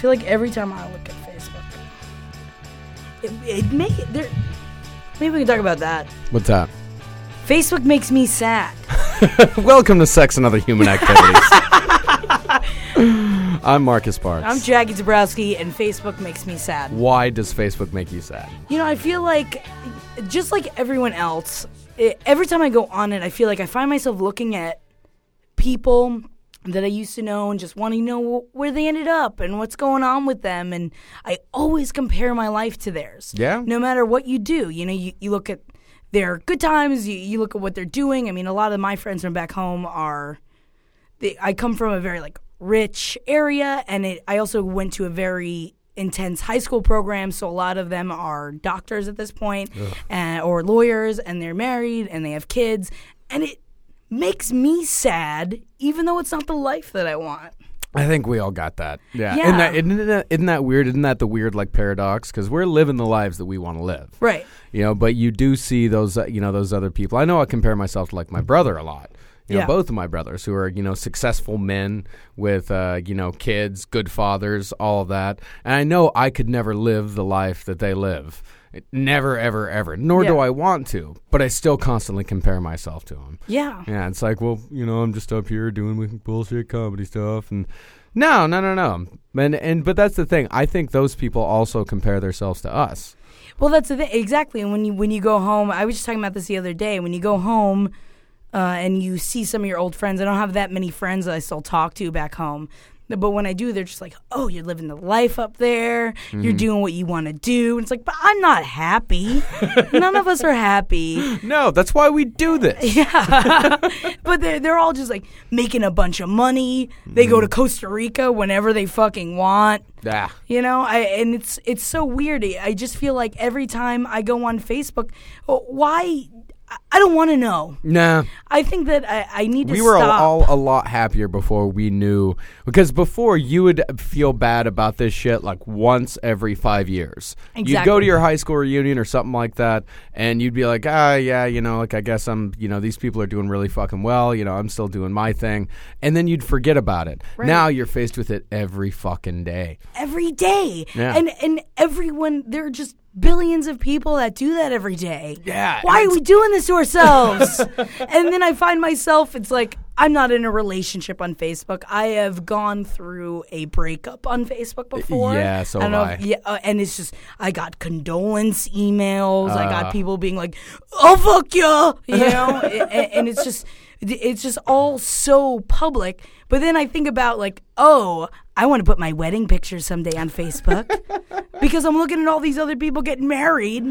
feel like every time I look at Facebook, it, it make there. Maybe we can talk about that. What's that? Facebook makes me sad. Welcome to Sex and Other Human Activities. I'm Marcus Parks. I'm Jackie Zebrowski, and Facebook makes me sad. Why does Facebook make you sad? You know, I feel like, just like everyone else, it, every time I go on it, I feel like I find myself looking at people that I used to know and just wanting to know where they ended up and what's going on with them. And I always compare my life to theirs. Yeah? No matter what you do, you know, you, you look at their good times, you, you look at what they're doing. I mean, a lot of my friends from back home are, they, I come from a very like rich area, and it, I also went to a very intense high school program. So a lot of them are doctors at this point, uh, or lawyers, and they're married and they have kids, and it makes me sad, even though it's not the life that I want. I think we all got that. Yeah. Yeah. Isn't, that, isn't, that, isn't that weird? Isn't that the weird like paradox? Because we're living the lives that we want to live. Right. You know, but you do see those, uh, you know, those other people. I know I compare myself to like my brother a lot. You know, Yeah. both of my brothers who are, you know, successful men with, uh, you know, kids, good fathers, all of that. And I know I could never live the life that they live. It- Never, ever, ever. Nor do I want to. But I still constantly compare myself to them. Yeah. Yeah, it's like, well, you know, I'm just up here doing bullshit comedy stuff, and no, no, no, no, and and but that's the thing. I think those people also compare themselves to us. Well, that's the thing. Exactly. And when you when you go home, I was just talking about this the other day. When you go home uh, and you see some of your old friends, I don't have that many friends that I still talk to back home. But when I do, they're just like, "Oh, you're living the life up there. You're mm-hmm. doing what you want to do." And it's like, "But I'm not happy. None of us are happy." No, that's why we do this. Yeah, but they're they're all just like making a bunch of money. They go mm-hmm. to Costa Rica whenever they fucking want. Yeah, You know, I and it's it's so weird. I just feel like every time I go on Facebook, why I- don't want to know. nah. I think that I, I need to We were stop. all a lot happier before we knew because before you would feel bad about this shit like once every five years. You'd go to your high school reunion or something like that, and you'd be like, ah, yeah, you know, like I guess I'm, you know, these people are doing really fucking well. You know, I'm still doing my thing, and then you'd forget about it. Right. Now you're faced with it every fucking day. every day. Yeah. And and everyone there are just billions of people that do that every day. Yeah, Why are we doing this to ourselves? and then I find myself it's like I'm not in a relationship on Facebook. I have gone through a breakup on Facebook before. yeah, so I don't know I. if- yeah, uh, and it's just I got condolence emails. I Uh. got people being like, "Oh fuck you," you know, and, and it's just it's just all so public. But then I think about like, oh, I want to put my wedding pictures someday on Facebook because I'm looking at all these other people getting married,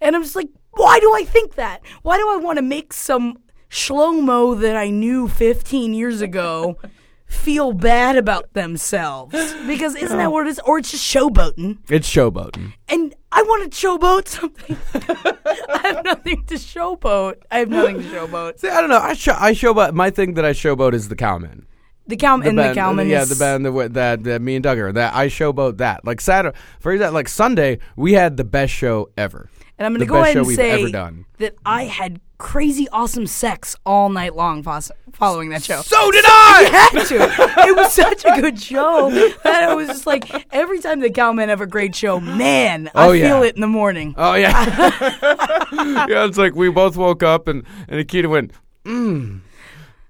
and I'm just like, why do I think that? Why do I want to make some shlomo that I knew 15 years ago? Feel bad about themselves because isn't that oh. what it is? Or it's just showboating It's showboating. and I want to showboat something. I have nothing to showboat. I have nothing to showboat. See, I don't know. I show, I showboat. My thing that I showboat is the cowman. The cow and band- the cowman. yeah, the band that, that that me and Doug are. That I showboat that. Like Saturday, for example, like Sunday, we had the best show ever. And I'm going the to go ahead and say that I had crazy awesome sex all night long fos- following that show. So did I. had to. It was such a good show that I was just like, every time the cowmen have a great show, man, I Oh, yeah. feel it in the morning. Oh yeah, yeah. It's like we both woke up and and Nikita went, mm.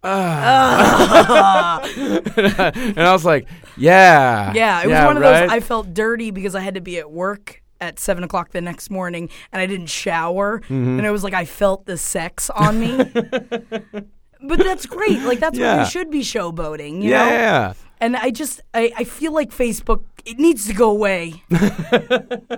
Ah." and I was like, yeah, Yeah, it was one of those. right? I felt dirty because I had to be at work at seven o'clock the next morning, and I didn't shower, Mm-hmm. and it was like I felt the sex on me. but that's great. Like that's what Yeah. you should be showboating. You yeah, know? yeah. And I just I, I feel like Facebook it needs to go away.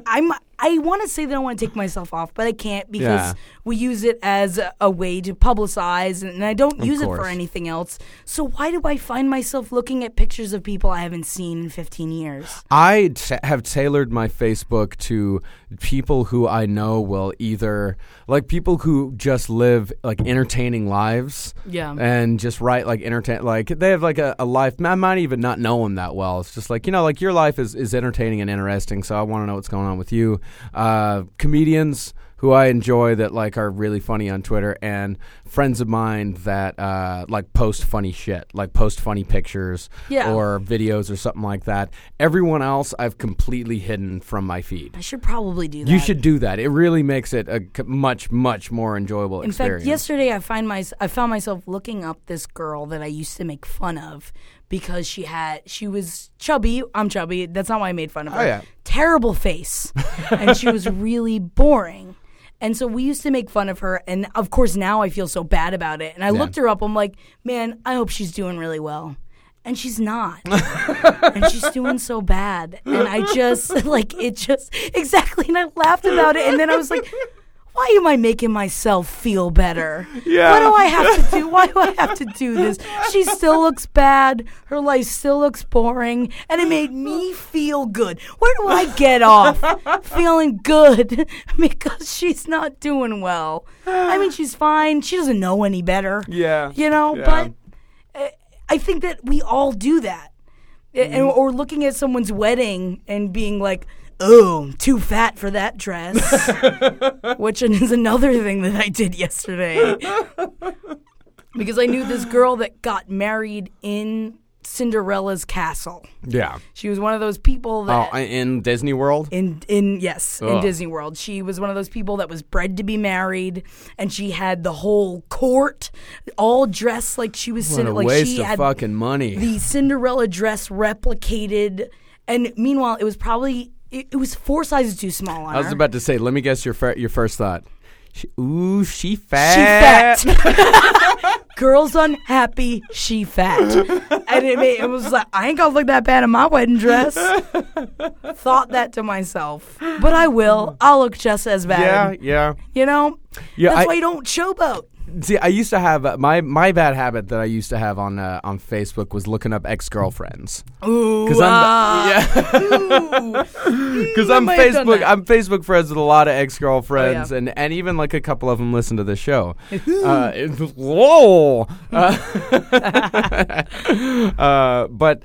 I'm I want to say that I want to take myself off, but I can't because Yeah. we use it as a, a way to publicize, and I don't use it for course. anything else. So why do I find myself looking at pictures of people I haven't seen in 15 years? I t- have tailored my Facebook to people who I know will either like people who just live like entertaining lives. Yeah. And just write like entertain like they have like a, a life. I might even not know them that well. It's just like you know like your life is is entertaining and interesting. So I want to know what's going on with you. Uh, comedians who I enjoy that like are really funny on Twitter, and friends of mine that uh, like post funny shit, like post funny pictures Yeah. or videos or something like that. Everyone else I've completely hidden from my feed. I should probably do that. You should do that. It really makes it a c- much, much more enjoyable In experience. fact, yesterday I find my I found myself looking up this girl that I used to make fun of because she had she was chubby. I'm chubby. That's not why I made fun of her. Oh, yeah. Terrible face, and she was really boring. And so we used to make fun of her, and of course now I feel so bad about it. And I looked her up. I'm like, man, I hope she's doing really well. And she's not. and she's doing so bad. And I just like it just exactly and I laughed about it and then I was like why am I making myself feel better? Yeah. What do I have to do? Why do I have to do this? She still looks bad. Her life still looks boring. And it made me feel good. Where do I get off feeling good because she's not doing well? I mean, she's fine. She doesn't know any better. Yeah. You know, Yeah. but uh, I think that we all do that. A- And, or looking at someone's wedding and being like, oh, too fat for that dress. Which is another thing that I did yesterday. because I knew this girl that got married in Cinderella's castle. Yeah. She was one of those people that. Oh, in Disney World. in in yes in Disney World. She was one of those people that was bred to be married, and she had the whole court all dressed like she was a like waste she of had fucking money. the Cinderella dress replicated, and meanwhile it was probably it, it was four sizes too small on I was her. about to say, let me guess your fir- your first thought. She, ooh, she fat. she fat. Girls unhappy, she fat. And it, made, it was like, I ain't gonna look that bad in my wedding dress. Thought that to myself. But I will. I'll look just as bad. Yeah, yeah. You know? Yeah, That's I- why you don't showboat. See, I used to have uh, my my bad habit that I used to have on uh, on Facebook was looking up ex girlfriends. Ooh. Because I'm ah. yeah, because I'm might have done Facebook. I'm Facebook friends with a lot of ex girlfriends, Oh, yeah. and and even like a couple of them listen to the show. uh, it- whoa, uh, uh, but.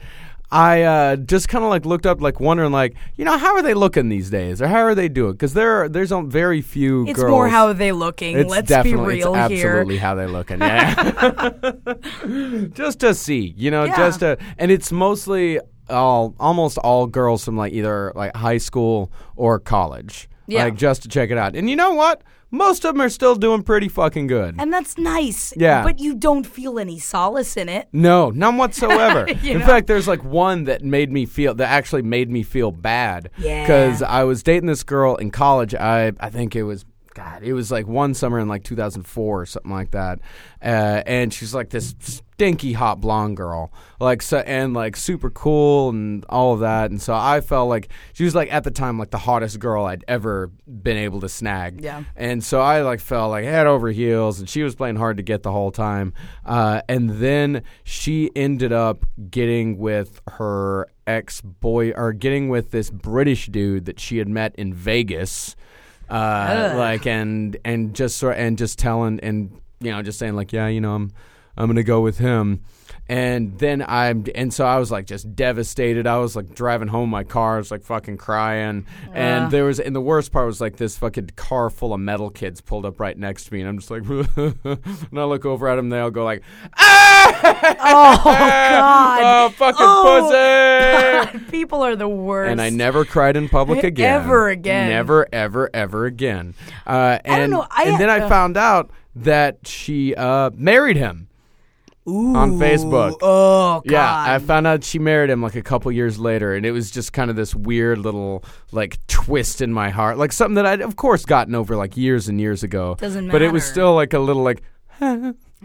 I uh, just kind of like looked up, like wondering, like you know, how are they looking these days, or how are they doing? Because there, are, there's um, very few. It's girls. more how are they looking. It's Let's be real it's here. absolutely how they looking. Yeah, just to see, you know, Yeah. just to, and it's mostly all, almost all girls from like either like high school or college, Yeah. like just to check it out. And you know what? Most of them are still doing pretty fucking good. And that's nice. Yeah. But you don't feel any solace in it. No, none whatsoever. In know? fact, there's like one that made me feel that actually made me feel bad. Yeah. Because I was dating this girl in college. I I think it was God. It was like one summer in like 2004 or something like that. Uh, and she's like this stinky hot blonde girl, like so, and like super cool and all of that. And so I felt like she was like at the time like the hottest girl I'd ever been able to snag. Yeah. And so I like fell like head over heels, and she was playing hard to get the whole time. Uh, and then she ended up getting with her ex boy, or getting with this British dude that she had met in Vegas. Uh, like and and just sort and just telling and you know just saying like yeah you know I'm I'm gonna go with him. And then I'm, and so I was like just devastated. I was like driving home my car, I was like fucking crying. Uh. And there was, and the worst part was like this fucking car full of metal kids pulled up right next to me, and I'm just like, and I look over at them, they all go like, ah, Oh, God. oh fucking Oh, pussy. God, people are the worst. And I never cried in public again. Ever again. Never, ever, ever again. Uh, and, know, I- and then I uh, found out that she uh, married him. Ooh. on Facebook. Oh, God. Yeah, I found out she married him like a couple years later, and it was just kind of this weird little like twist in my heart, like something that I'd of course gotten over like years and years ago. Doesn't matter. But it was still like a little like,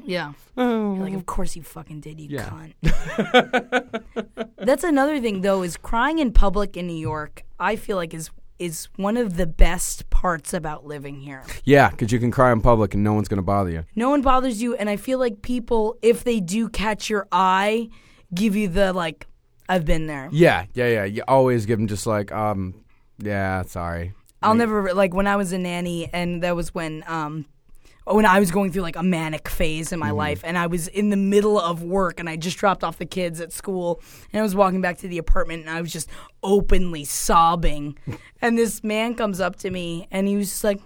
yeah. oh. You're like, of course you fucking did, you Yeah. cunt. That's another thing, though, is crying in public in New York. I feel like is is one of the best parts about living here. yeah, because you can cry in public and no one's gonna bother you. No one bothers you, and I feel like people, if they do catch your eye, give you the like, I've been there. Yeah, yeah, yeah. You always give them just like, um, yeah, sorry. I'll never like when I was a nanny, and that was when um when I was going through like a manic phase in my Mm-hmm. life, and I was in the middle of work, and I just dropped off the kids at school, and I was walking back to the apartment, and I was just openly sobbing, and this man comes up to me, and he was just like.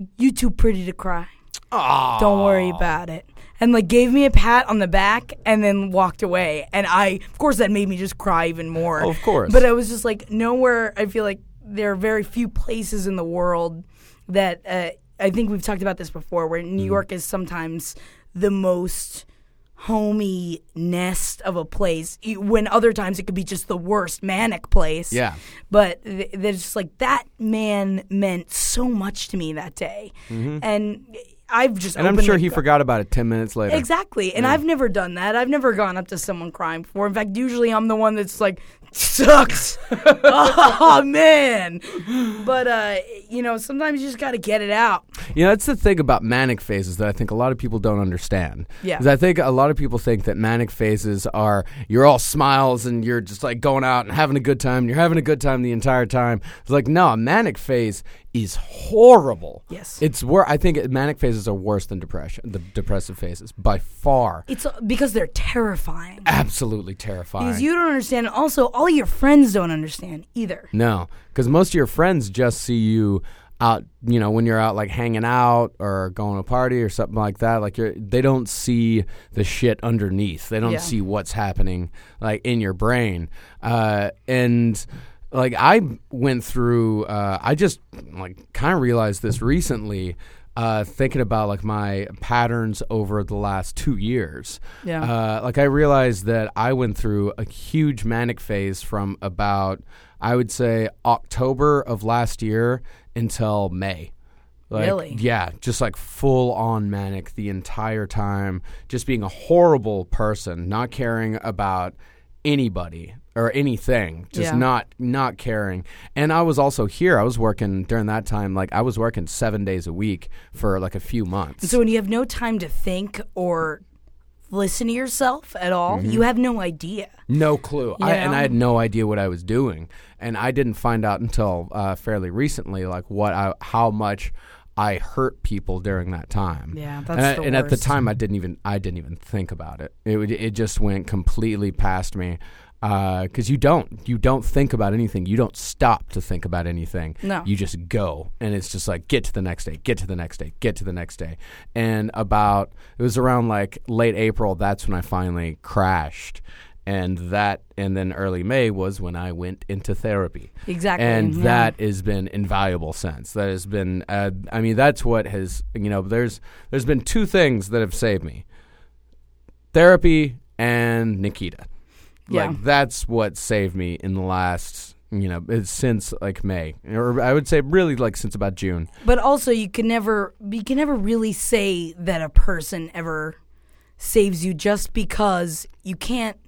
Like, "You too pretty to cry. Aw. Don't worry about it." And like gave me a pat on the back and then walked away. And I, of course, that made me just cry even more. Of course. But I was just like, nowhere. I feel like there are very few places in the world that uh, I think we've talked about this before, where Mm-hmm. New York is sometimes the most homey nest of a place when other times it could be just the worst manic place Yeah. but th- there's just like that man meant so much to me that day and i've just Mm-hmm. And I'm sure he go- forgot about it 10 minutes later. Exactly. And I've never done that. I've never gone up to someone crying before. In fact, usually I'm the one that's like, sucks. oh, man. But, uh, you know, sometimes you just got to get it out. You know, that's the thing about manic phases that I think a lot of people don't understand. Yeah. I think a lot of people think that manic phases are you're all smiles and you're just like going out and having a good time. And you're having a good time the entire time. It's like no, a manic phase is horrible. Yes. It's where I think manic phases are worse than depression, the depressive phases by far. It's uh, because they're terrifying. Absolutely terrifying. Because you don't understand. Also, all your friends don't understand either. No, because most of your friends just see you out. You know, when you're out like hanging out or going to a party or something like that. Like you're, they don't see the shit underneath. They don't Yeah. see what's happening like in your brain. Uh, and like I went through. Uh, I just like kind of realized this recently. Uh, thinking about like my patterns over the last two years, Yeah. uh, like I realized that I went through a huge manic phase from about I would say October of last year until May. Like, Really? Yeah, just like full on manic the entire time, just being a horrible person, not caring about anybody or anything, just Yeah. not not caring. And I was also here. I was working during that time like I was working 7 days a week for like a few months. so when you have no time to think or listen to yourself at all, Mm-hmm. you have no idea. No clue. I, and? I had no idea what I was doing, and I didn't find out until uh, fairly recently, like what I, how much I hurt people during that time. Yeah, that's and, I- the and at the time, I didn't even I didn't even think about it. It it just went completely past me. Because you don't you don't think about anything. You don't stop to think about anything. No. You just go, and it's just like get to the next day, get to the next day, get to the next day. And about it was around like late April. That's when I finally crashed, and that and then early May was when I went into therapy. Exactly, and yeah. that has been invaluable since. That has been. Uh, I mean, that's what has you know. There's there's been two things that have saved me: therapy and Nikita. Yeah. Like that's what saved me in the last, you know, since like May, or I would say really like since about June. But also, you can never you can never really say that a person ever saves you just because you can't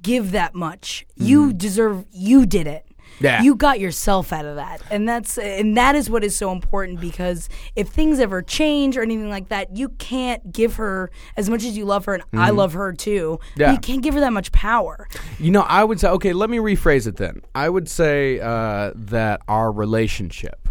give that much. You mm-hmm. deserve. You did it. Yeah. You got yourself out of that, and that's and that is what is so important because if things ever change or anything like that, you can't give her as much as you love her, and I love her too. Yeah. You can't give her that much power. You know, I would say, okay, let me rephrase it then. I would say uh, that our relationship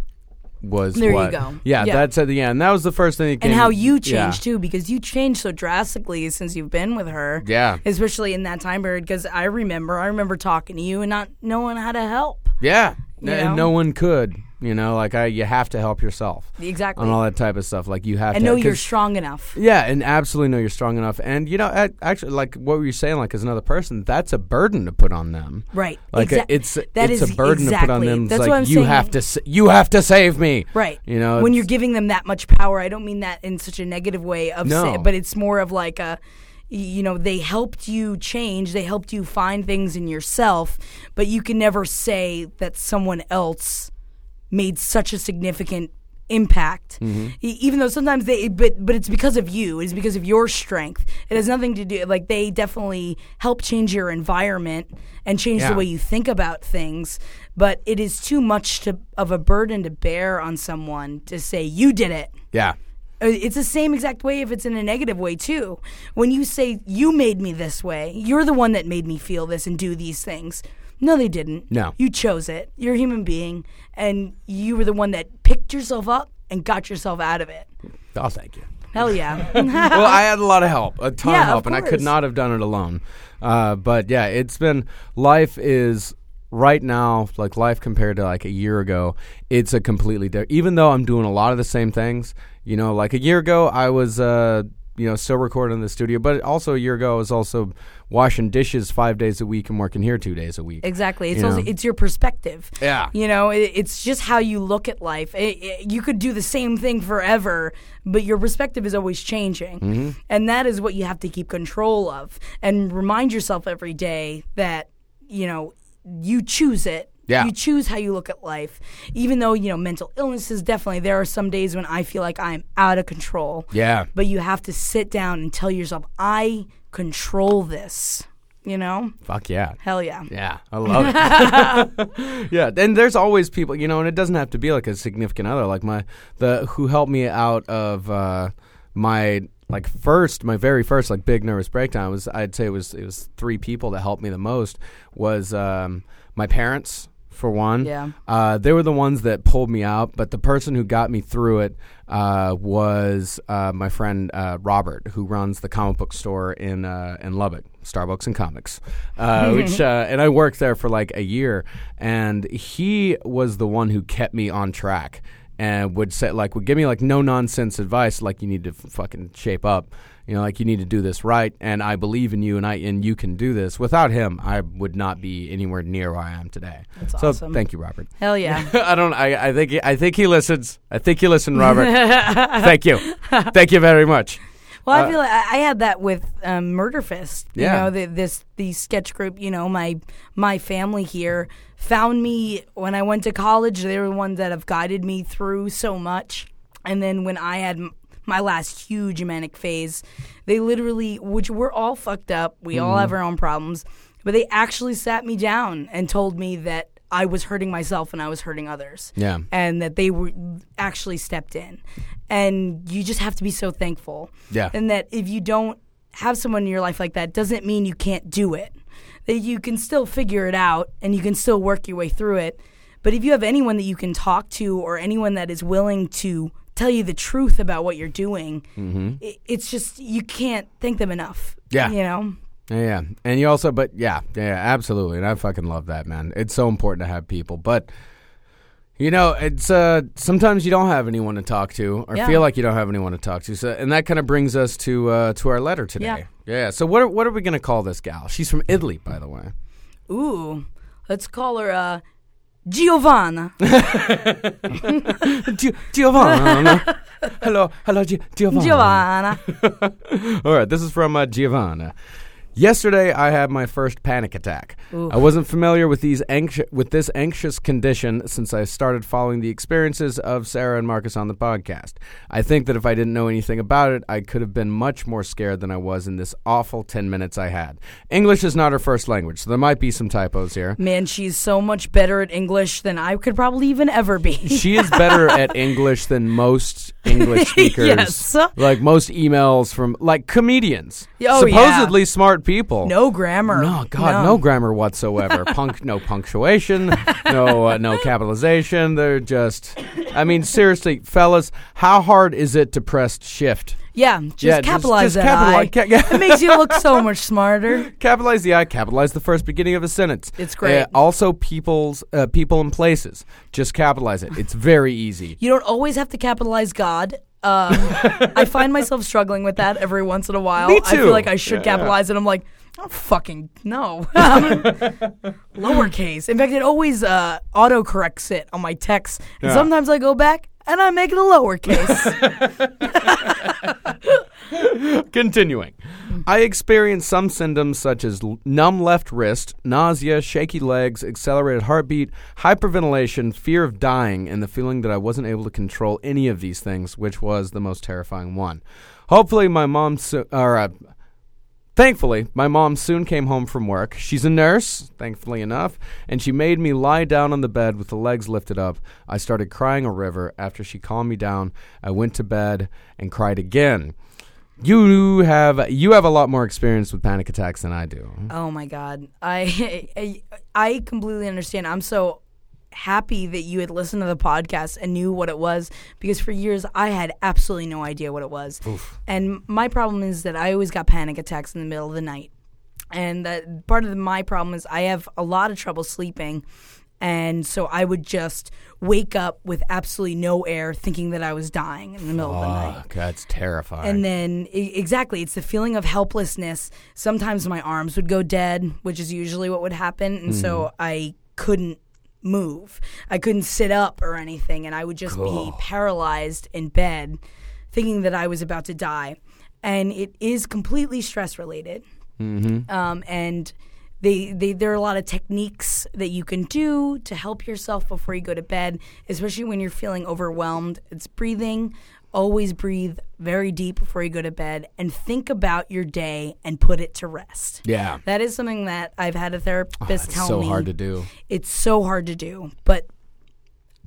was There you go. Yeah, Yeah. that's at the end. That was the first thing that came. and how you yeah. changed too because you changed so drastically since you've been with her Yeah. especially in that time period because i remember i remember talking to you and not knowing how to help Yeah, You and know? no one could. You know, like I, you have to help yourself exactly on all that type of stuff. Like you have and to know you're strong enough Yeah, and absolutely know you're strong enough. And you know, actually, like what were you saying? Like as another person, that's a burden to put on them. right Like Exa- it's that it's is a burden to put on exactly- them. It's that's like what I'm you saying. have to sa- you have to save me. right You know, when you're giving them that much power i don't mean that in such a negative way of No. say, but it's more of like a you know they helped you change they helped you find things in yourself but you can never say that someone else made such a significant impact Mm-hmm. E- even though sometimes they but but it's because of you it's because of your strength it has nothing to do like they definitely help change your environment and change Yeah. the way you think about things but it is too much to of a burden to bear on someone to say you did it yeah, uh, It's the same exact way if it's in a negative way too. When you say you made me this way, you're the one that made me feel this and do these things. No, they didn't. No. You chose it. You're a human being and you were the one that picked yourself up and got yourself out of it. oh, thank you. Hell yeah. well, I had a lot of help, a ton Yeah, of of help, and I could not have done it alone. Uh, but yeah, it's been life is right now, like life compared to like a year ago, it's a completely different. Even though I'm doing a lot of the same things, you know, like a year ago, I was, uh, you know, still recording in the studio, but also a year ago, I was also washing dishes five days a week and working here two days a week. Exactly. It's You also know? it's your perspective. Yeah. You know, it, it's just how you look at life. It, it- you could do the same thing forever, but your perspective is always changing. Mm-hmm. And that is what you have to keep control of and remind yourself every day that, you know, you choose it. Yeah. You choose how you look at life. Even though, you know, mental illnesses definitely there are some days when I feel like I'm out of control. Yeah. But you have to sit down and tell yourself, I control this. You know? Fuck yeah. Hell yeah. Yeah, I love it. yeah, and there's always people, you know, and it doesn't have to be like a significant other. Like my the who helped me out of uh, my like first, my very first like big nervous breakdown was I'd say it was it was three people that helped me the most was um, my parents for one. Yeah. Uh, they were the ones that pulled me out, but the person who got me through it uh, was uh, my friend uh, Robert, who runs the comic book store in uh, in Lubbock, Star Books and Comics, uh, which uh, and I worked there for like a year, and he was the one who kept me on track and would say like would give me like no nonsense advice, like you need to f- fucking shape up. You know, like you need to do this right, and I believe in you, and I and you can do this. Without him, I would not be anywhere near where I am today. That's so awesome. thank you, Robert. Hell yeah. I don't. I, I think. He, I think he listens. I think you listen, Robert. Thank you. Thank you very much. Well, Uh, I feel like I I had that with um, Murder Fist. You Yeah. know, the, this the sketch group. You know, my my family here found me when I went to college. They were the ones that have guided me through so much. And then when I had my last huge manic phase, they literally, which we're all fucked up. We all Mm-hmm. have our own problems, but they actually sat me down and told me that I was hurting myself and I was hurting others Yeah. and that they were actually stepped in. And you just have to be so thankful. Yeah. And that if you don't have someone in your life like that, doesn't mean you can't do it. That you can still figure it out and you can still work your way through it. But if you have anyone that you can talk to or anyone that is willing to tell you the truth about what you're doing, i it's just you can't thank them enough. Yeah. You know? Yeah, yeah. And you also, but yeah, yeah, absolutely. And I fucking love that, man. It's so important to have people. But, you know, it's, uh, sometimes you don't have anyone to talk to or Yeah. feel like you don't have anyone to talk to. So, and that kind of brings us to, uh, to our letter today. Yeah. Yeah. So what are, what are we to call this gal? She's from Italy, by the way. Ooh. Let's call her uh Giovanna. Gi- Giovanna. hello, hello, Gi- Giovanna. Giovanna. All right, this is from uh, Giovanna. Yesterday, I had my first panic attack. I wasn't familiar with these anxi- with this anxious condition since I started following the experiences of Sarah and Marcus on the podcast. I think that if I didn't know anything about it, I could have been much more scared than I was in this awful 10 minutes I had. English is not her first language, so there might be some typos here. Man, she's so much better at English than I could probably even ever be. She is better at English than most English speakers. Yes. Like most emails from like comedians. Oh, yeah. Supposedly smart people. no grammar. No, God, no, grammar whatsoever. Punc- no punctuation, no uh, no capitalization. They're just. I mean, seriously, fellas, how hard is it to press shift? Yeah, just Yeah, just- capitalize just that capitalize- I. ca- it makes you look so much smarter. Capitalize the I. Capitalize the first beginning of a sentence. It's great. Uh, also, people's uh, people and places. Just capitalize it. It's very easy. You don't always have to capitalize God. Um, I find myself struggling with that every once in a while. Me I feel like I should Yeah. capitalize it. I'm like, oh, fucking no. Lowercase. In fact, it always uh, auto corrects it on my text. And Yeah. sometimes I go back and I make it a lowercase. Continuing. I experienced some symptoms such as numb left wrist, nausea, shaky legs, accelerated heartbeat, hyperventilation, fear of dying, and the feeling that I wasn't able to control any of these things, which was the most terrifying one. Hopefully, my mom, so- or uh, Thankfully, my mom soon came home from work. She's a nurse, thankfully enough, and she made me lie down on the bed with the legs lifted up. I started crying a river. After she calmed me down, I went to bed and cried again. You have you have a lot more experience with panic attacks than I do. Oh my god. I, I I completely understand. I'm so happy that you had listened to the podcast and knew what it was because for years I had absolutely no idea what it was. And my problem is that I always got panic attacks in the middle of the night. and that part of the, my problem is I have a lot of trouble sleeping. And so I would just wake up with absolutely no air, thinking that I was dying in the middle of the night. That's terrifying. And then, exactly, it's the feeling of helplessness. Sometimes my arms would go dead, which is usually what would happen. And so I couldn't move. I couldn't sit up or anything. And I would just be paralyzed in bed, thinking that I was about to die. And it is completely stress related. Um, and they, they there are a lot of techniques that you can do to help yourself before you go to bed, especially when you're feeling overwhelmed. It's breathing. Always breathe very deep before you go to bed and think about your day and put it to rest. yeah, That is something that I've had a oh, therapist it's tell so me. It's so hard to do. It's so hard to do, but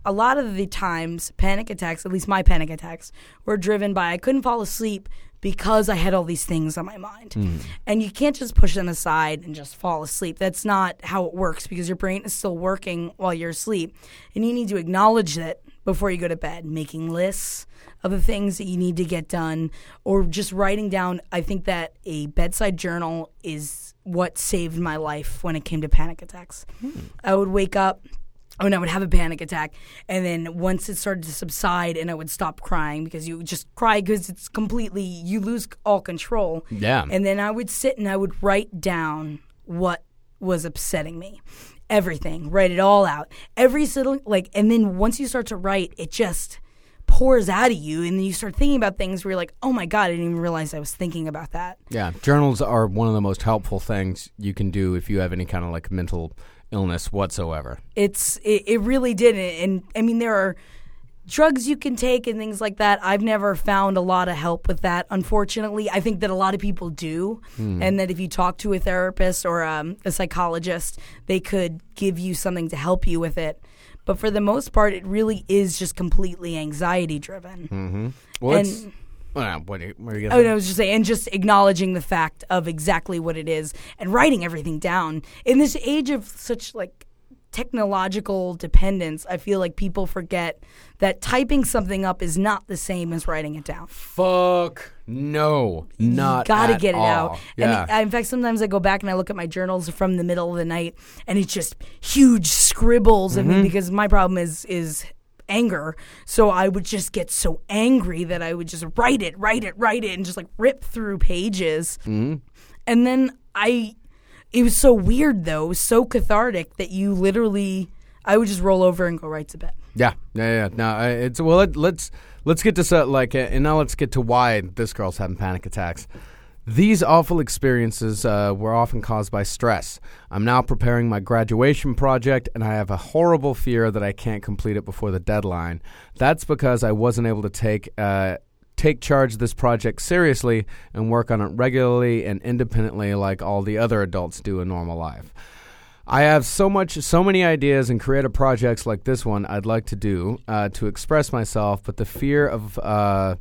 a lot of the times, panic attacks, at least my panic attacks, were driven by I couldn't fall asleep because I had all these things on my mind. Mm. And you can't just push them aside and just fall asleep. That's not how it works because your brain is still working while you're asleep. And you need to acknowledge that before you go to bed, making lists of the things that you need to get done or just writing down. I think that a bedside journal is what saved my life when it came to panic attacks. Hmm. I would wake up when I would have a panic attack, and then once it started to subside, and I would stop crying because you just cry because it's completely you lose all control. Yeah. And then I would sit and I would write down what was upsetting me, everything, write it all out, every single like, and then once you start to write, it just pours out of you, and then you start thinking about things where you're like, oh my god, I didn't even realize I was thinking about that. Yeah, journals are one of the most helpful things you can do if you have any kind of like mental illness whatsoever. it's it, it really didn't, and i mean there are drugs you can take and things like that. I've never found a lot of help with that unfortunately. I think that a lot of people do and that if you talk to a therapist or um, a psychologist they could give you something to help you with it. But for the most part it really is just completely anxiety driven Well, And- it's, well, what, are you- what are you Oh, gonna no, I was just saying, and just acknowledging the fact of exactly what it is and writing everything down. In this age of such like technological dependence, I feel like people forget that typing something up is not the same as writing it down. Fuck no, not you gotta get it all. out. Yeah, And in fact, sometimes I go back and I look at my journals from the middle of the night, and it's just huge scribbles of me Mm-hmm. because my problem is is anger. So I would just get so angry that I would just write it, write it, write it, and just like rip through pages. Mm-hmm. And then I, it was so weird though, it was so cathartic that you literally, I would just roll over and go right to bed. yeah, yeah, yeah. No, it's well. Let, let's let's get to set like, uh, and now let's get to why this girl's having panic attacks. These awful experiences uh, were often caused by stress. I'm now preparing my graduation project, and I have a horrible fear that I can't complete it before the deadline. That's because I wasn't able to take uh, take charge of this project seriously and work on it regularly and independently, like all the other adults do in normal life. I have so much, so many ideas and creative projects like this one I'd like to do uh, to express myself, but the fear of uh,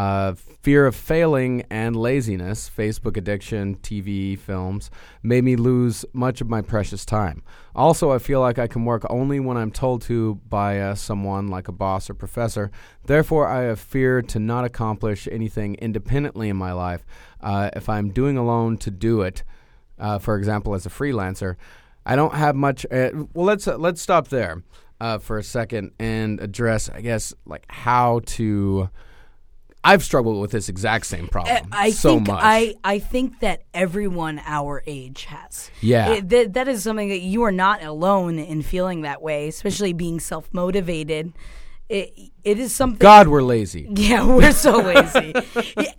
uh, fear of failing and laziness, Facebook addiction, TV, films, made me lose much of my precious time. Also, I feel like I can work only when I'm told to by uh, someone like a boss or professor. Therefore, I have fear to not accomplish anything independently in my life. Uh, if I'm doing alone to do it, uh, for example, as a freelancer, I don't have much. Uh, well, let's uh, let's stop there for a second and address, I guess, like how to. I've struggled with this exact same problem I so think much. I, I think that everyone our age has. Yeah. It- that, that is something that you are not alone in feeling that way, especially being self motivated. It, it is something. God, we're lazy. Yeah, we're so lazy.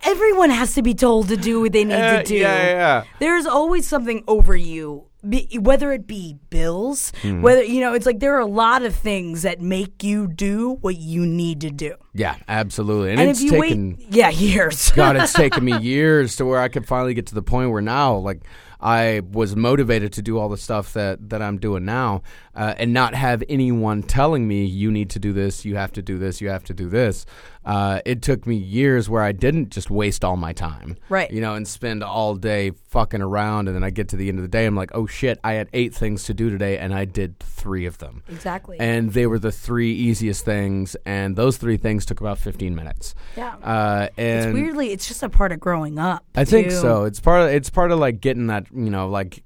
Everyone has to be told to do what they need Uh, to do. yeah, yeah, yeah. There's always something over you, be, whether it be bills, Hmm. whether you know, it's like there are a lot of things that make you do what you need to do. Yeah, absolutely. And, And it's if you taken. wait, yeah, years. God, it's taken me years to where I could finally get to the point where now, like, I was motivated to do all the stuff that, that I'm doing now uh, and not have anyone telling me, you need to do this, you have to do this, you have to do this. Uh, it took me years where I didn't just waste all my time. Right. You know, and spend all day fucking around. And then I get to the end of the day, I'm like, oh shit, I had eight things to do today and I did three of them. exactly. And they were the three easiest things. And those three things took about 15 minutes. yeah. Uh, and it's weirdly, it's just a part of growing up. I think so. It's part of it's part of like getting that you know, like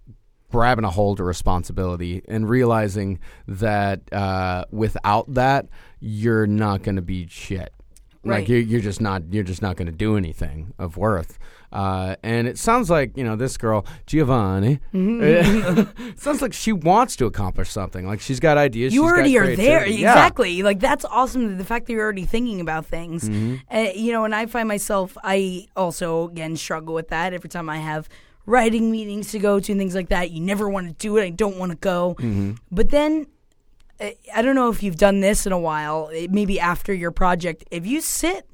grabbing a hold of responsibility and realizing that uh, without that, you're not going to be shit. Right. Like you're, you're just not you're just not going to do anything of worth. Uh, and it sounds like you know this girl Giovanni. Mm-hmm. sounds like she wants to accomplish something. Like she's got ideas. you she's got already are there. Yeah. exactly like that's awesome the fact that you're already thinking about things Mm-hmm. uh, you know and i find myself i also again struggle with that every time i have writing meetings to go to and things like that you never want to do it i don't want to go Mm-hmm. but then i don't know if you've done this in a while eh, maybe after your project if you sit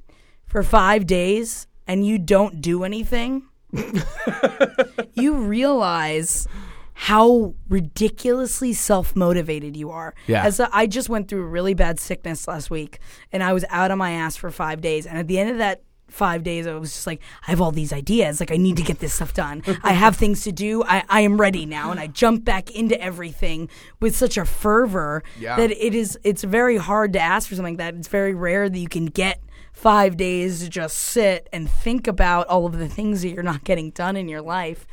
for five days and you don't do anything you realize how ridiculously self motivated you are. Yeah. As a, I just went through a really bad sickness last week, and I was out on my ass for five days. And at the end of that five days, I was just like, I have all these ideas. Like, I need to get this stuff done. I have things to do. I, I am ready now. And I jump back into everything with such a fervor Yeah. that it is. It's very hard to ask for something like that. It's very rare that you can get five days to just sit and think about all of the things that you're not getting done in your life.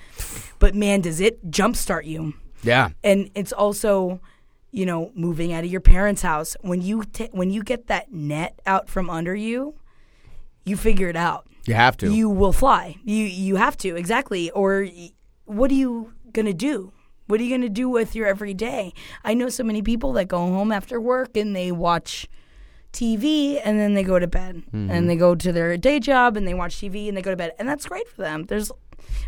But man, does it jumpstart you? Yeah. And it's also, you know, moving out of your parents' house. When you ta- when you get that net out from under you, you figure it out. You have to. You will fly. You you have to exactly. Or what are you gonna do? What are you gonna do with your everyday? I know so many people that go home after work and they watch TV and then they go to bed Mm-hmm. and they go to their day job and they watch TV and they go to bed and that's great for them. There's,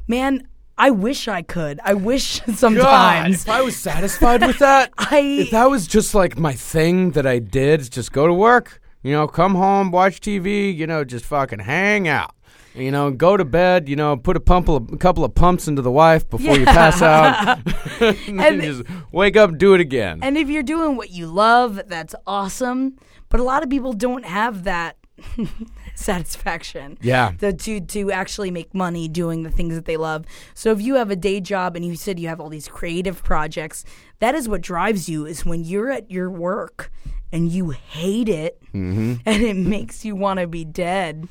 man, I wish I could. I wish God, sometimes if I was satisfied with that, I if that was just like my thing that I did, just go to work, you know, come home, watch TV, you know, just fucking hang out. You know, go to bed. You know, put a pump, a couple of pumps into the wife before you pass out, and And- just wake up, and do it again. And if you're doing what you love, that's awesome. But a lot of people don't have that satisfaction. Yeah. The, to to actually make money doing the things that they love. So if you have a day job and you said you have all these creative projects, that is what drives you is when you're at your work and you hate it mm-hmm. and it makes you want to be dead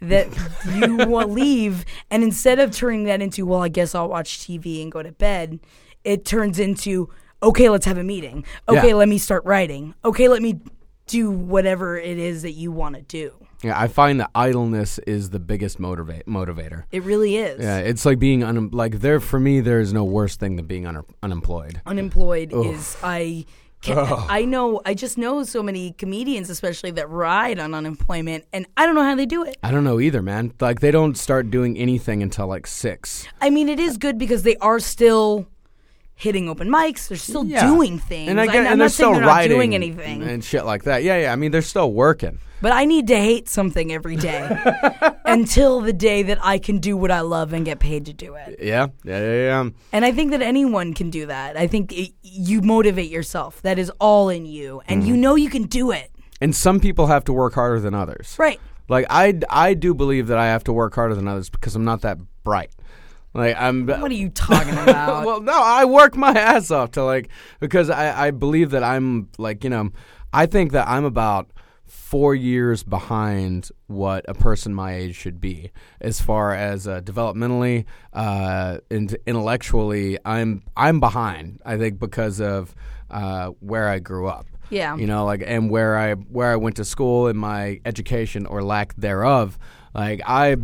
that you will leave and instead of turning that into well I guess I'll watch TV and go to bed it turns into okay let's have a meeting okay Yeah. let me start writing okay let me do whatever it is that you want to do Yeah, I find that idleness is the biggest motivate motivator. it really is Yeah, it's like being un- like there for me. There is no worse thing than being un- unemployed. unemployed is I can, oh. I know I just know so many comedians especially that ride on unemployment and I don't know how they do it. I don't know either, man. Like they don't start doing anything until like six. I mean it is good because they are still hitting open mics, they're still Yeah. doing things. and I I- get, I'm and not they're still they're writing doing anything. and shit like that. Yeah, yeah. I mean, they're still working. But I need to hate something every day until the day that I can do what I love and get paid to do it. Yeah, yeah, yeah. yeah. And I think that anyone can do that. I think it, you motivate yourself. That is all in you. And Mm-hmm. you know you can do it. And some people have to work harder than others. Right. Like I, I do believe that I have to work harder than others because I'm not that bright. Like I'm. What are you talking about? well, no, I work my ass off to like because I, I believe that I'm like you know I think that I'm about four years behind what a person my age should be as far as uh, developmentally uh, and intellectually. I'm I'm behind. I think because of uh, where I grew up. Yeah. you know, like and where I where I went to school and my education or lack thereof. Like I.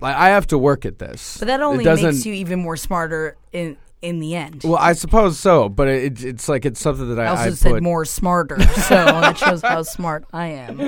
Like I have to work at this. But that only makes you even more smarter in in the end. well, I suppose so, but it, it's like it's something that I, I also I said put. more smarter, so that shows how smart I am.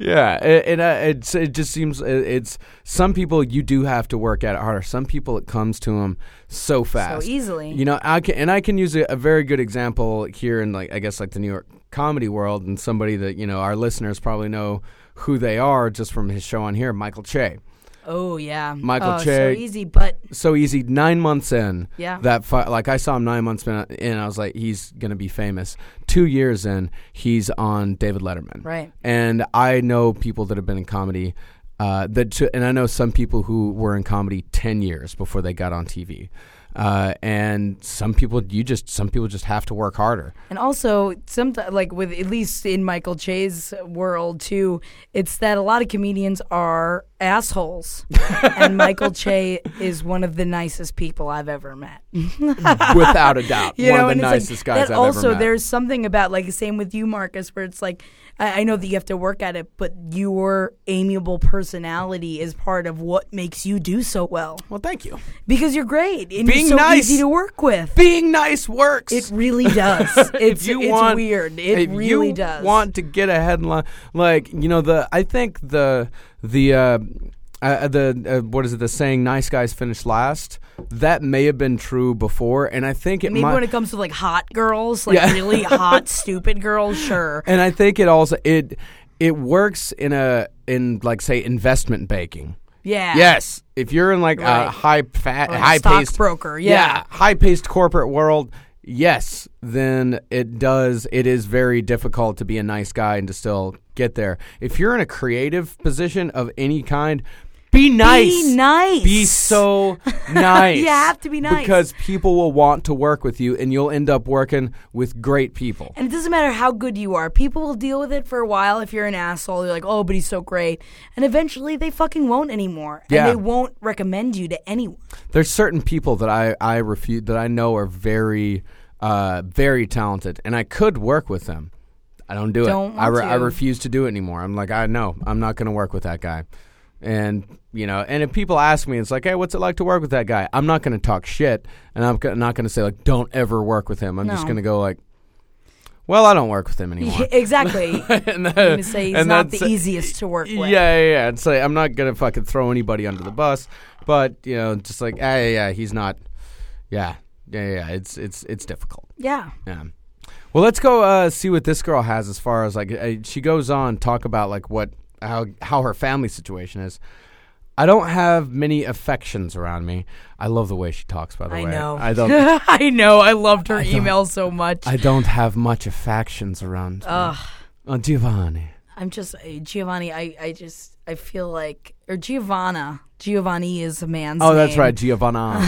Yeah, it, it, uh, it just seems it, it's some people you do have to work at it harder. Some people it comes to them so fast, so easily. You know, I can and I can use a, a very good example here in like I guess like the New York comedy world, and somebody that you know our listeners probably know who they are just from his show on here, Michael Che. Oh yeah, Michael oh, Che. So easy, but so easy. Nine months in, Yeah. that fi- like I saw him nine months in. I was like, he's gonna be famous. Two years in, he's on David Letterman. Right. And I know people that have been in comedy. Uh, that t- and I know some people who were in comedy ten years before they got on TV. Uh, and some people, you just some people just have to work harder. And also, some like with at least in Michael Che's world too, it's that a lot of comedians are assholes, and Michael Che is one of the nicest people I've ever met. Without a doubt, You one know, of the it's like- nicest guys I've also, ever met. there's something about like the same with you, Marcus, where it's like I, I know that you have to work at it, but your amiable personality is part of what makes you do so well well, thank you. because you're great and Being you're so nice. easy to work with. Being nice works. It really does. It's, you it's want, weird. It if really you does. Want to get a headline like you know the I think the the uh, uh, the uh, what is it the saying nice guys finish last that may have been true before and I think it Maybe might when it comes to like hot girls, like Yeah. really hot, stupid girls, sure. and I think it also it it works in a in like say investment banking. Yeah. Yes, if you're in like a high fat, or high paced stockbroker, yeah. high paced corporate world, yes, then it does. It is very difficult to be a nice guy and to still get there. If you're in a creative position of any kind, be nice. Be nice. Be so nice. You have to be nice. because people will want to work with you, and you'll end up working with great people. And it doesn't matter how good you are. People will deal with it for a while if you're an asshole. You're like, oh, but he's so great. And eventually they fucking won't anymore. Yeah. And they won't recommend you to anyone. There's certain people that I I refuse that I know are very uh, very talented, and I could work with them. I don't do Don't it. I, re- I refuse to do it anymore. I'm like, I know I'm not going to work with that guy. And you know, and if people ask me, it's like, hey, what's it like to work with that guy? I'm not going to talk shit, and I'm not going to say like, don't ever work with him. I'm just going to go like, well, I don't work with him anymore. exactly. I'm and going to say he's and not the easiest to work with. yeah, yeah, yeah. It's like I'm not gonna fucking throw anybody under the bus, but you know, just like, ah, yeah, yeah, he's not. Yeah, yeah, yeah. It's it's it's difficult. Yeah. Yeah. Well, let's go uh, see what this girl has as far as like uh, she goes on talk about like what how how her family situation is. I don't have many affections around me. I love the way she talks. By the I way, know. I don't. I know. I loved her I email so much. I don't have much affections around. me. Ugh. Oh, Giovanni. I'm just Giovanni. I, I just I feel like or Giovanna. Giovanni is a man's. Oh, that's name. right, Giovanna.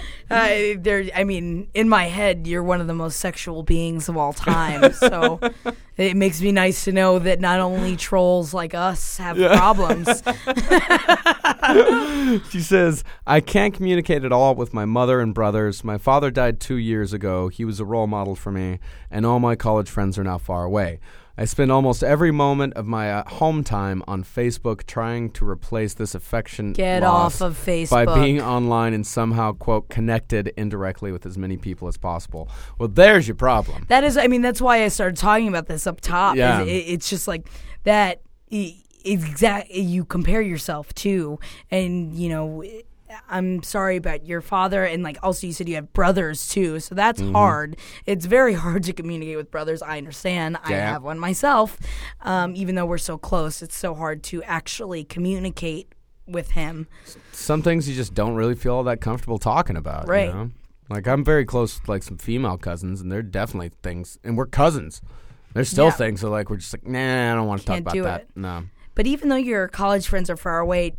Uh, there, I mean, in my head, you're one of the most sexual beings of all time. So it makes me nice to know that not only trolls like us have problems. She says, I can't communicate at all with my mother and brothers. My father died two years ago. He was a role model for me, and all my college friends are now far away. I spend almost every moment of my uh, home time on Facebook trying to replace this affection Get off of Facebook. by being online and somehow, quote, connected indirectly with as many people as possible. Well, there's your problem. That is, I mean, that's why I started talking about this up top. Yeah. It- it's just like that. Exact. You compare yourself to, and you know, I'm sorry but your father, and like also you said you have brothers too, so that's Mm-hmm. hard. It's very hard to communicate with brothers. I understand. I have one myself. Um, even though we're so close, it's so hard to actually communicate with him. Some things you just don't really feel all that comfortable talking about. you Right. know? Like, I'm very close with like some female cousins, and they're definitely things, and we're cousins. There's still Yeah. things that like we're just like, nah, I don't want to talk about that. it. No. But even though your college friends are far away,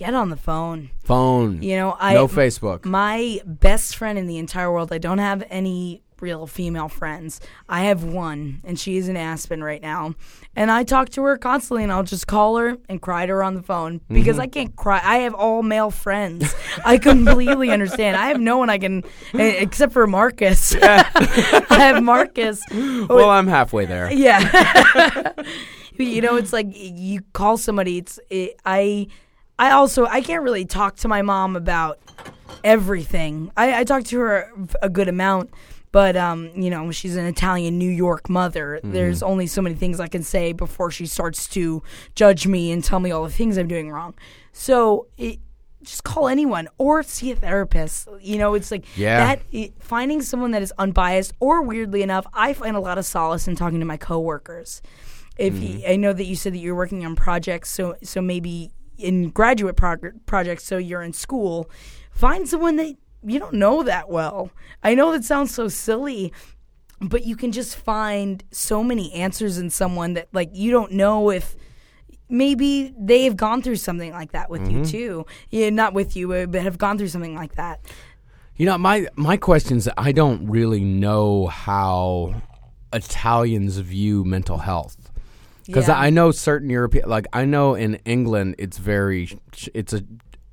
get on the phone. Phone. You know, I no Facebook. My best friend in the entire world. I don't have any real female friends. I have one, and she is in Aspen right now. And I talk to her constantly, and I'll just call her and cry to her on the phone because Mm-hmm. I can't cry. I have all male friends. I completely understand. I have no one I can, except for Marcus. I have Marcus. well, I'm halfway there. Yeah. you know, it's like you call somebody. It's it, I. I also I can't really talk to my mom about everything. I, I talk to her a good amount, but um, you know, she's an Italian New York mother. There's only so many things I can say before she starts to judge me and tell me all the things I'm doing wrong. So it, just call anyone or see a therapist. You know, it's like Yeah. that it, finding someone that is unbiased or weirdly enough, I find a lot of solace in talking to my coworkers. If I know that you said that you're working on projects, so so maybe in graduate prog- projects, so you're in school, find someone that you don't know that well. I know that sounds so silly, but you can just find so many answers in someone that like you don't know if maybe they have gone through something like that with you mm-hmm. too. Yeah, not with you, but have gone through something like that. You know, my my question is, I don't really know how Italians view mental health. Because Yeah. I know certain European, like I know in England, it's very, it's a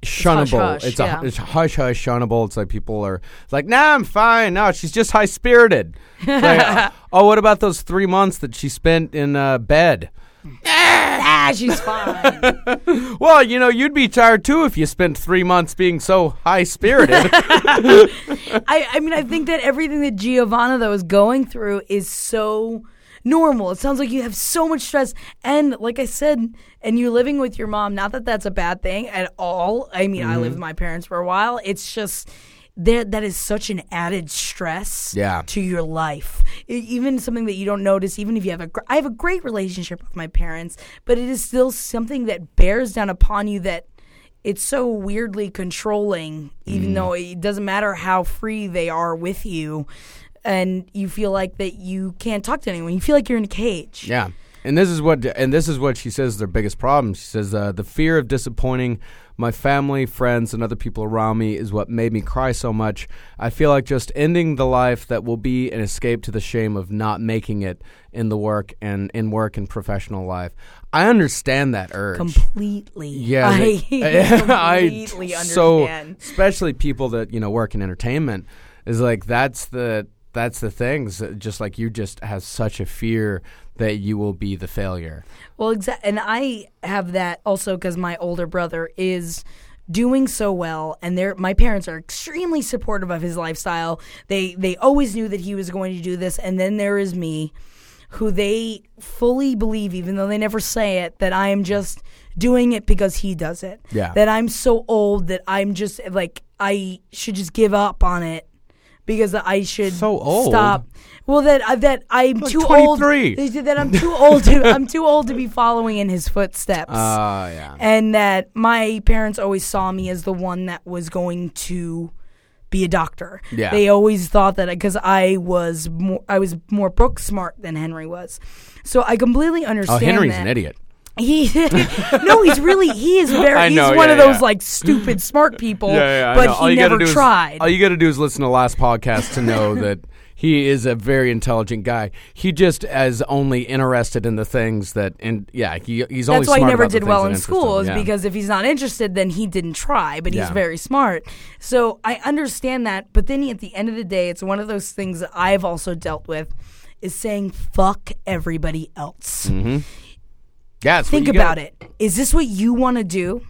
shunnable. It's yeah. a it's hush hush shunnable. It's like people are like, nah, I'm fine. No, she's just high spirited. like, oh, what about those three months that she spent in uh, bed? ah, she's fine. Well, you know, you'd be tired too if you spent three months being so high spirited. I, I mean, I think that everything that Giovanna though is going through is so normal. It sounds like you have so much stress, and like I said, and you're living with your mom. Not that that's a bad thing at all. I mean, I lived mm-hmm. with my parents for a while. It's just that that is such an added stress Yeah. to your life. E- even something that you don't notice. Even if you have a, gr- I have a great relationship with my parents, but it is still something that bears down upon you that it's so weirdly controlling, even mm-hmm. though it doesn't matter how free they are with you, and you feel like that you can't talk to anyone. You feel like you're in a cage. Yeah. And this is what and this is what she says their biggest problem. She says uh, the fear of disappointing my family, friends, and other people around me is what made me cry so much. I feel like just ending the life that will be an escape to the shame of not making it in the work and in work and professional life. I understand that urge. Completely. Yeah, I I completely so understand. especially people that you know work in entertainment is like that's the that's the things just like you just have such a fear that you will be the failure. Well, exactly. And I have that also because my older brother is doing so well and they're my parents are extremely supportive of his lifestyle. They they always knew that he was going to do this and then there is me who they fully believe even though they never say it that I am just doing it because he does it. Yeah. That I'm so old that I'm just like I should just give up on it because I should So old? stop. Well, that uh, that I'm Like too 23. old. That I'm too old to I'm too old to be following in his footsteps. Uh yeah. and that my parents always saw me as the one that was going to be a doctor. Yeah. They always thought that because I was more I was more book smart than Henry was. So I completely understand. Oh, Henry's that. an idiot. He no, he's really he is very I he's know, one yeah, of those like stupid smart people. I but know. All he never do is- tried. all you got to do is listen to last podcast to know that he is a very intelligent guy. He just is only interested in the things that, and yeah, he, he's only That's why he never did well in school, is Yeah. because if he's not interested, then he didn't try. But he's Yeah. very smart. So I understand that. But then at the end of the day, it's one of those things that I've also dealt with is saying fuck everybody else. Mm-hmm. Yeah, it's Think about it. Is this what you want to do?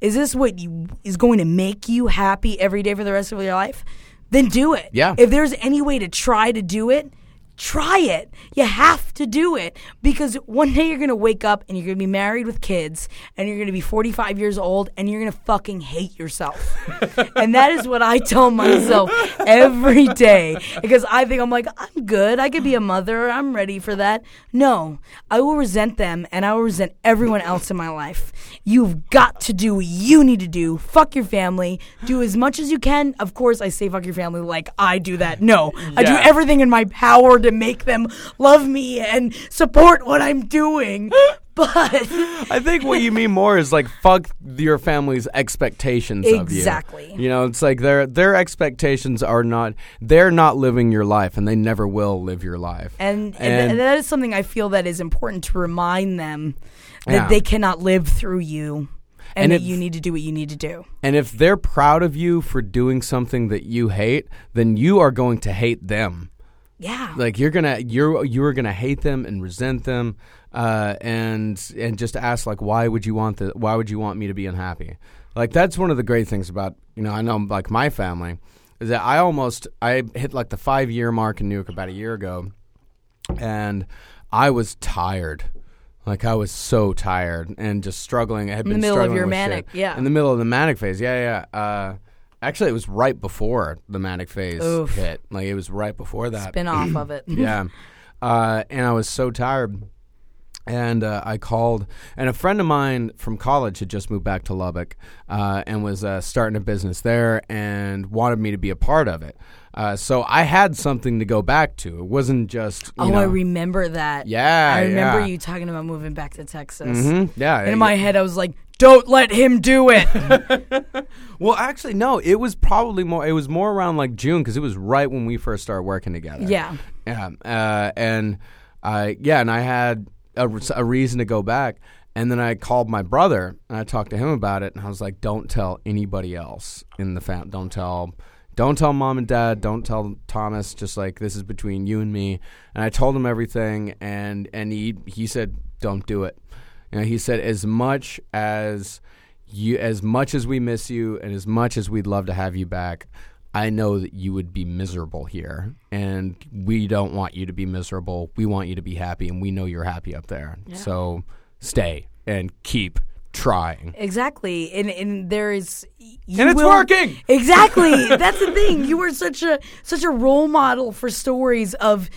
Is this what you, is going to make you happy every day for the rest of your life? Then do it. Yeah. If there's any way to try to do it, try it. You have to do it because one day you're going to wake up and you're going to be married with kids and you're going to be 45 years old and you're going to fucking hate yourself. and that is what I tell myself every day because I think I'm like, I'm good. I could be a mother. I'm ready for that. No, I will resent them and I will resent everyone else in my life. You've got to do what you need to do. Fuck your family. Do as much as you can. Of course, I say fuck your family like I do that. No, I do everything in my power to make them love me and support what I'm doing. But I think what you mean more is like fuck your family's expectations of you. Exactly. You know, it's like their their expectations are not they're not living your life and they never will live your life. and, and, And- that is something I feel that is important to remind them that Yeah. they cannot live through you and, And that if- you need to do what you need to do. And if they're proud of you for doing something that you hate, then you are going to hate them. Yeah. Like you're gonna you're you're gonna hate them and resent them, uh, and and just ask like why would you want the why would you want me to be unhappy? Like that's one of the great things about you know I know like my family is that I almost I hit like the five year mark in New York about a year ago, and I was tired. Like I was so tired and just struggling. I had In the been middle of your manic, shit. yeah. In the middle of the manic phase, yeah, yeah. Uh, actually, it was right before the manic phase Oof. hit. Like it was right before that Spin off of it. yeah. Uh, and I was so tired. And uh, I called, and a friend of mine from college had just moved back to Lubbock uh, and was uh, starting a business there and wanted me to be a part of it. Uh, so I had something to go back to. It wasn't just. You Oh, know, I remember that. Yeah, I remember yeah. you talking about moving back to Texas. Mhm, yeah. And in my head, I was like, don't let him do it. well, actually, no. It was probably more. It was more around like June because it was right when we first started working together. yeah. Yeah, uh, and I yeah, and I had a, a reason to go back. And then I called my brother and I talked to him about it, and I was like, "Don't tell anybody else in the fam. Don't tell." Don't tell mom and dad. Don't tell Thomas. Just like this is between you and me. And I told him everything, and and he he said, "Don't do it." You know, he said, "As much as you, as much as we miss you, and as much as we'd love to have you back, I know that you would be miserable here, and we don't want you to be miserable. We want you to be happy, and we know you're happy up there. So stay and keep trying. Exactly, and and there is, And it's will- working! Exactly, that's the thing. You were such a such a role model for stories of.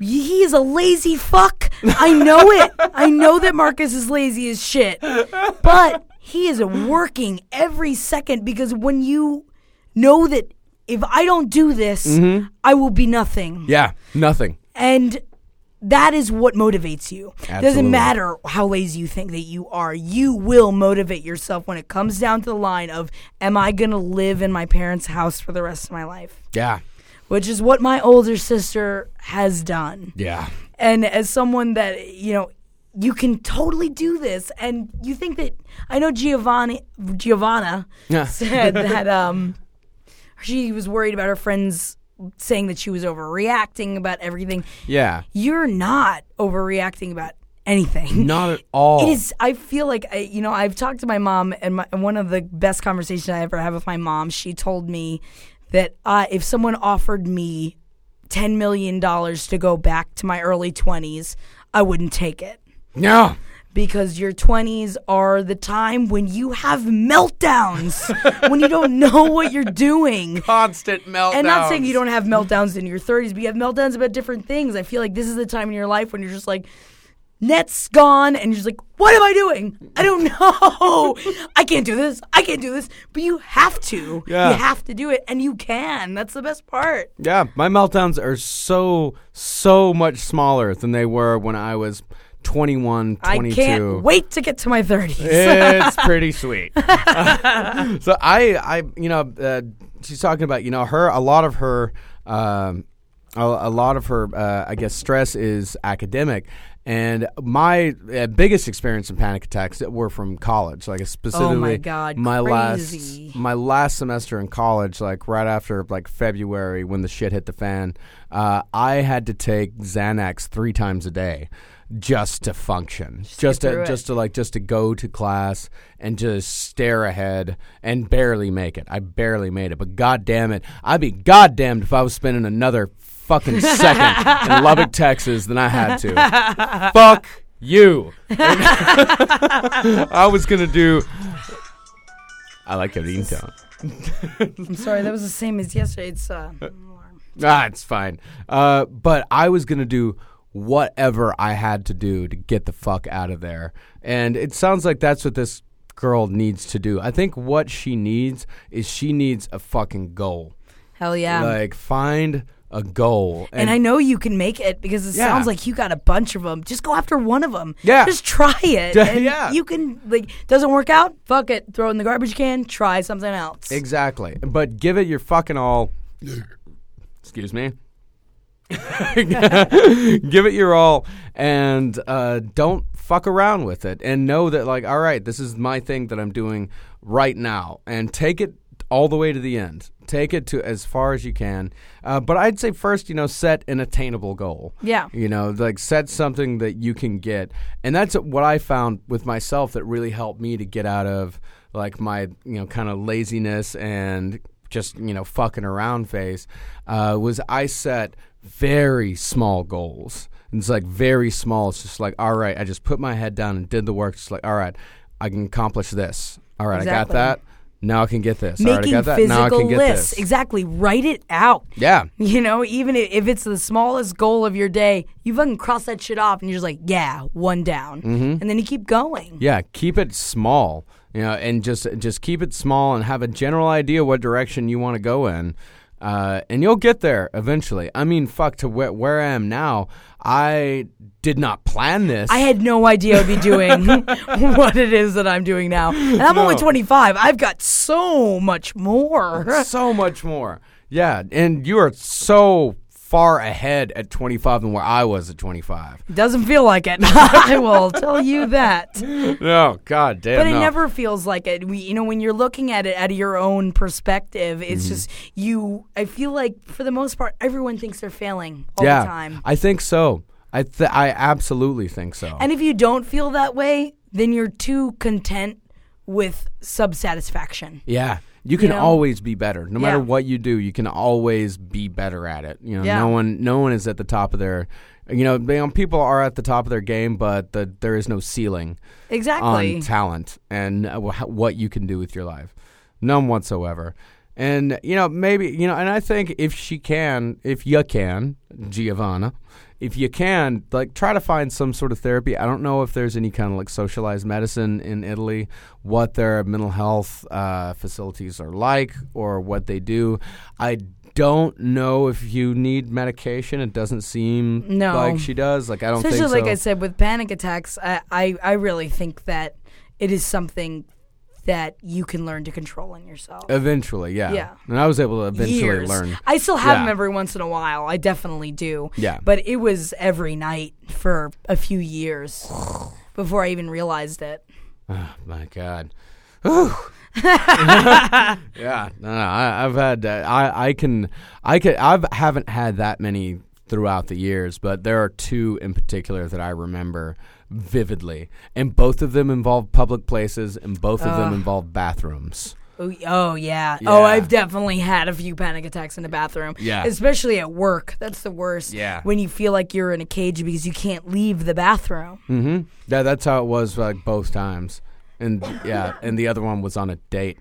He is a lazy fuck. I know it. I know that Marcus is lazy as shit, but he is working every second because when you know that if I don't do this, mm-hmm. I will be nothing. Yeah, nothing. And that is what motivates you. It Absolutely. doesn't matter how lazy you think that you are. You will motivate yourself when it comes down to the line of am I going to live in my parents' house for the rest of my life? Yeah, Which is what my older sister has done. yeah, And as someone that, you know, you can totally do this and you think that I know Giovanni Giovanna Yeah. said that um she was worried about her friends saying that she was overreacting about everything yeah. you're not overreacting about anything. Not at all. It is. I feel like I, you know, I've talked to my mom, and, my, and one of the best conversations I ever had with my mom, she told me that uh, if someone offered me ten million dollars to go back to my early twenties, I wouldn't take it No. because your 20s are the time when you have meltdowns, when you don't know what you're doing. Constant meltdown. And not saying you don't have meltdowns in your 30s, but you have meltdowns about different things. I feel like this is the time in your life when you're just like, net's gone, and you're just like, what am I doing? I don't know. I can't do this. I can't do this. But you have to. Yeah. You have to do it, and you can. That's the best part. Yeah, my meltdowns are so so much smaller than they were when I was 21, 22. I can't wait to get to my 30s. it's pretty sweet. so I, I, you know, uh, she's talking about, you know, her. A lot of her, um, a, a lot of her, uh, I guess, stress is academic. And my uh, biggest experience in panic attacks that were from college, like specifically Oh God, my crazy. last my last semester in college, like right after like February when the shit hit the fan, uh, I had to take Xanax three times a day just to function, just, get to it. just to like just to go to class and just stare ahead and barely make it. I barely made it, but god damn it, I'd be goddamned if I was spending another fucking second in Lubbock, Texas than I had to. Fuck you. I was gonna do. I like your ringtone. I'm sorry, that was the same as yesterday. It's uh, Ah, it's fine. Uh, but I was gonna do whatever I had to do to get the fuck out of there, and it sounds like that's what this girl needs to do. I think what she needs is she needs a fucking goal. hell yeah. Like find a goal, and I know you can make it because it Yeah. sounds like you got a bunch of them. Just go after one of them. Yeah. Just try it. Yeah, and yeah. You can like doesn't work out. Fuck it. Throw it in the garbage can. Try something else. Exactly. But give it your fucking all. Excuse me. give it your all and uh, don't fuck around with it and know that like all right this is my thing that i'm doing right now and take it all the way to the end. Take it to as far as you can. Uh, but i'd say first you know set an attainable goal. Yeah. you know like set something that you can get. And that's what i found with myself that really helped me to get out of like my you know kind of laziness and just you know fucking around phase uh, was i set very small goals. And it's like very small. It's just like all right i just put my head down and did the work. It's like all right i can accomplish this. All right Exactly. i got that now i can get this i Making got that now i physical can get lists. this Exactly. Write it out. yeah You know, even if it's the smallest goal of your day, you fucking cross that shit off and you're just like, yeah, one down. Mm-hmm. And then you keep going. Yeah, keep it small, you know, and just just keep it small and have a general idea what direction you want to go in, uh, and you'll get there eventually. I mean, fuck, to where, where I am now, I did not plan this. I had no idea I'd be doing what it is that I'm doing now. And I'm only 25. I've got so much more. so much more. Yeah, and you are so far ahead at 25 than where I was at 25. Doesn't feel like it. I will tell you that. No, god damn. It. But it no. never feels like it. We, you know, when you're looking at it out of your own perspective, Mm-hmm. it's just you. I feel like for the most part, everyone thinks they're failing all yeah, the time. I think so. I th- I absolutely think so. And if you don't feel that way, then you're too content with subsatisfaction. Yeah. You can know? always be better. No matter what you do, you can always be better at it. You know, Yeah. no one no one is at the top of their you know, they, um, people are at the top of their game, but the, there is no ceiling Exactly. on talent and uh, wh- what you can do with your life. None whatsoever. And you know, maybe you know, and I think if she can, if you can, Giovanna, if you can, like try to find some sort of therapy. I don't know if there's any kind of like socialized medicine in Italy, what their mental health uh, facilities are like, or what they do. I don't know if you need medication. It doesn't seem No. like she does. Like I don't Especially think like. I said with panic attacks, I, I I really think that it is something that you can learn to control in yourself. Eventually, yeah. Yeah. And I was able to eventually Years. learn. I still have Yeah. them every once in a while. I definitely do. Yeah. But it was every night for a few years before I even realized it. Oh, my God. Yeah, no, no, I, I've had. Uh, I I can I can I haven't had that many throughout the years, but there are two in particular that I remember vividly, and both of them involve public places, and both of them involve bathrooms. Oh, oh yeah. Yeah. Oh, I've definitely had a few panic attacks in the bathroom. Yeah. Especially at work. That's the worst. Yeah. When you feel like you're in a cage because you can't leave the bathroom. Mm-hmm. Yeah, that's how it was like both times, and yeah, and the other one was on a date.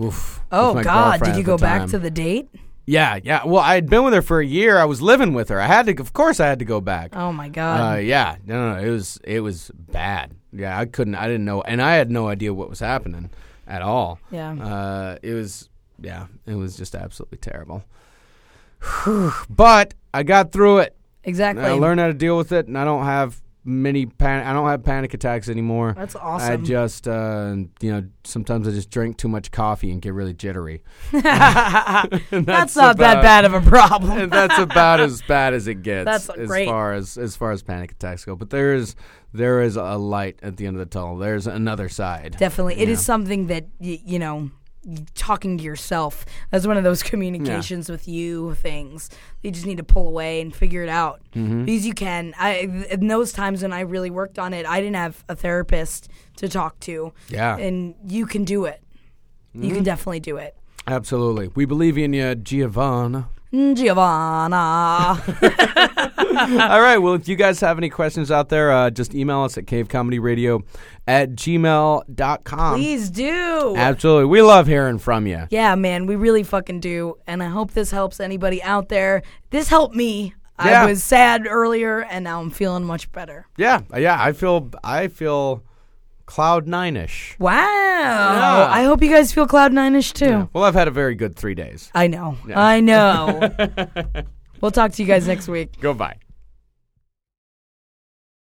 Oof. Oh my God! girlfriend Did you at go back time. to the date? Yeah, yeah. Well, I had been with her for a year. I was living with her. I had to, of course, I had to go back. Oh my Uh, God! yeah, no, no, no, it was it was bad. Yeah, I couldn't, I didn't know, and I had no idea what was happening at all. Yeah. uh, it was, yeah, it was just absolutely terrible. but I got through it. exactly. I learned how to deal with it, and I don't have many pan- I don't have panic attacks anymore. That's awesome. I just, uh, you know, sometimes I just drink too much coffee and get really jittery. And That's, not that bad of a problem. and that's about as bad as it gets That's as great. far as as far as panic attacks go. But there is there is a light at the end of the tunnel. There's another side. Definitely, it is Yeah. something that y- you know. Talking to yourself, that's one of those communications with you things. You just need to pull away and figure it out Mm-hmm. because you can. I in those times when I really worked on it, I didn't have a therapist to talk to, Yeah, and you can do it. You Mm-hmm. can definitely do it. absolutely. We believe in you, Giovanna. Giovanna. All right. Well, if you guys have any questions out there, uh, just email us at cavecomedyradio at gmail.com. Please do. Absolutely. We love hearing from you. Yeah, man, we really fucking do. And I hope this helps anybody out there. This helped me. Yeah. I was sad earlier and now I'm feeling much better. Yeah. Yeah. I feel I feel cloud nine ish. Wow. I hope you guys feel cloud nine ish too. Well, I've had a very good three days. I know. I know. we'll talk to you guys next week. Goodbye.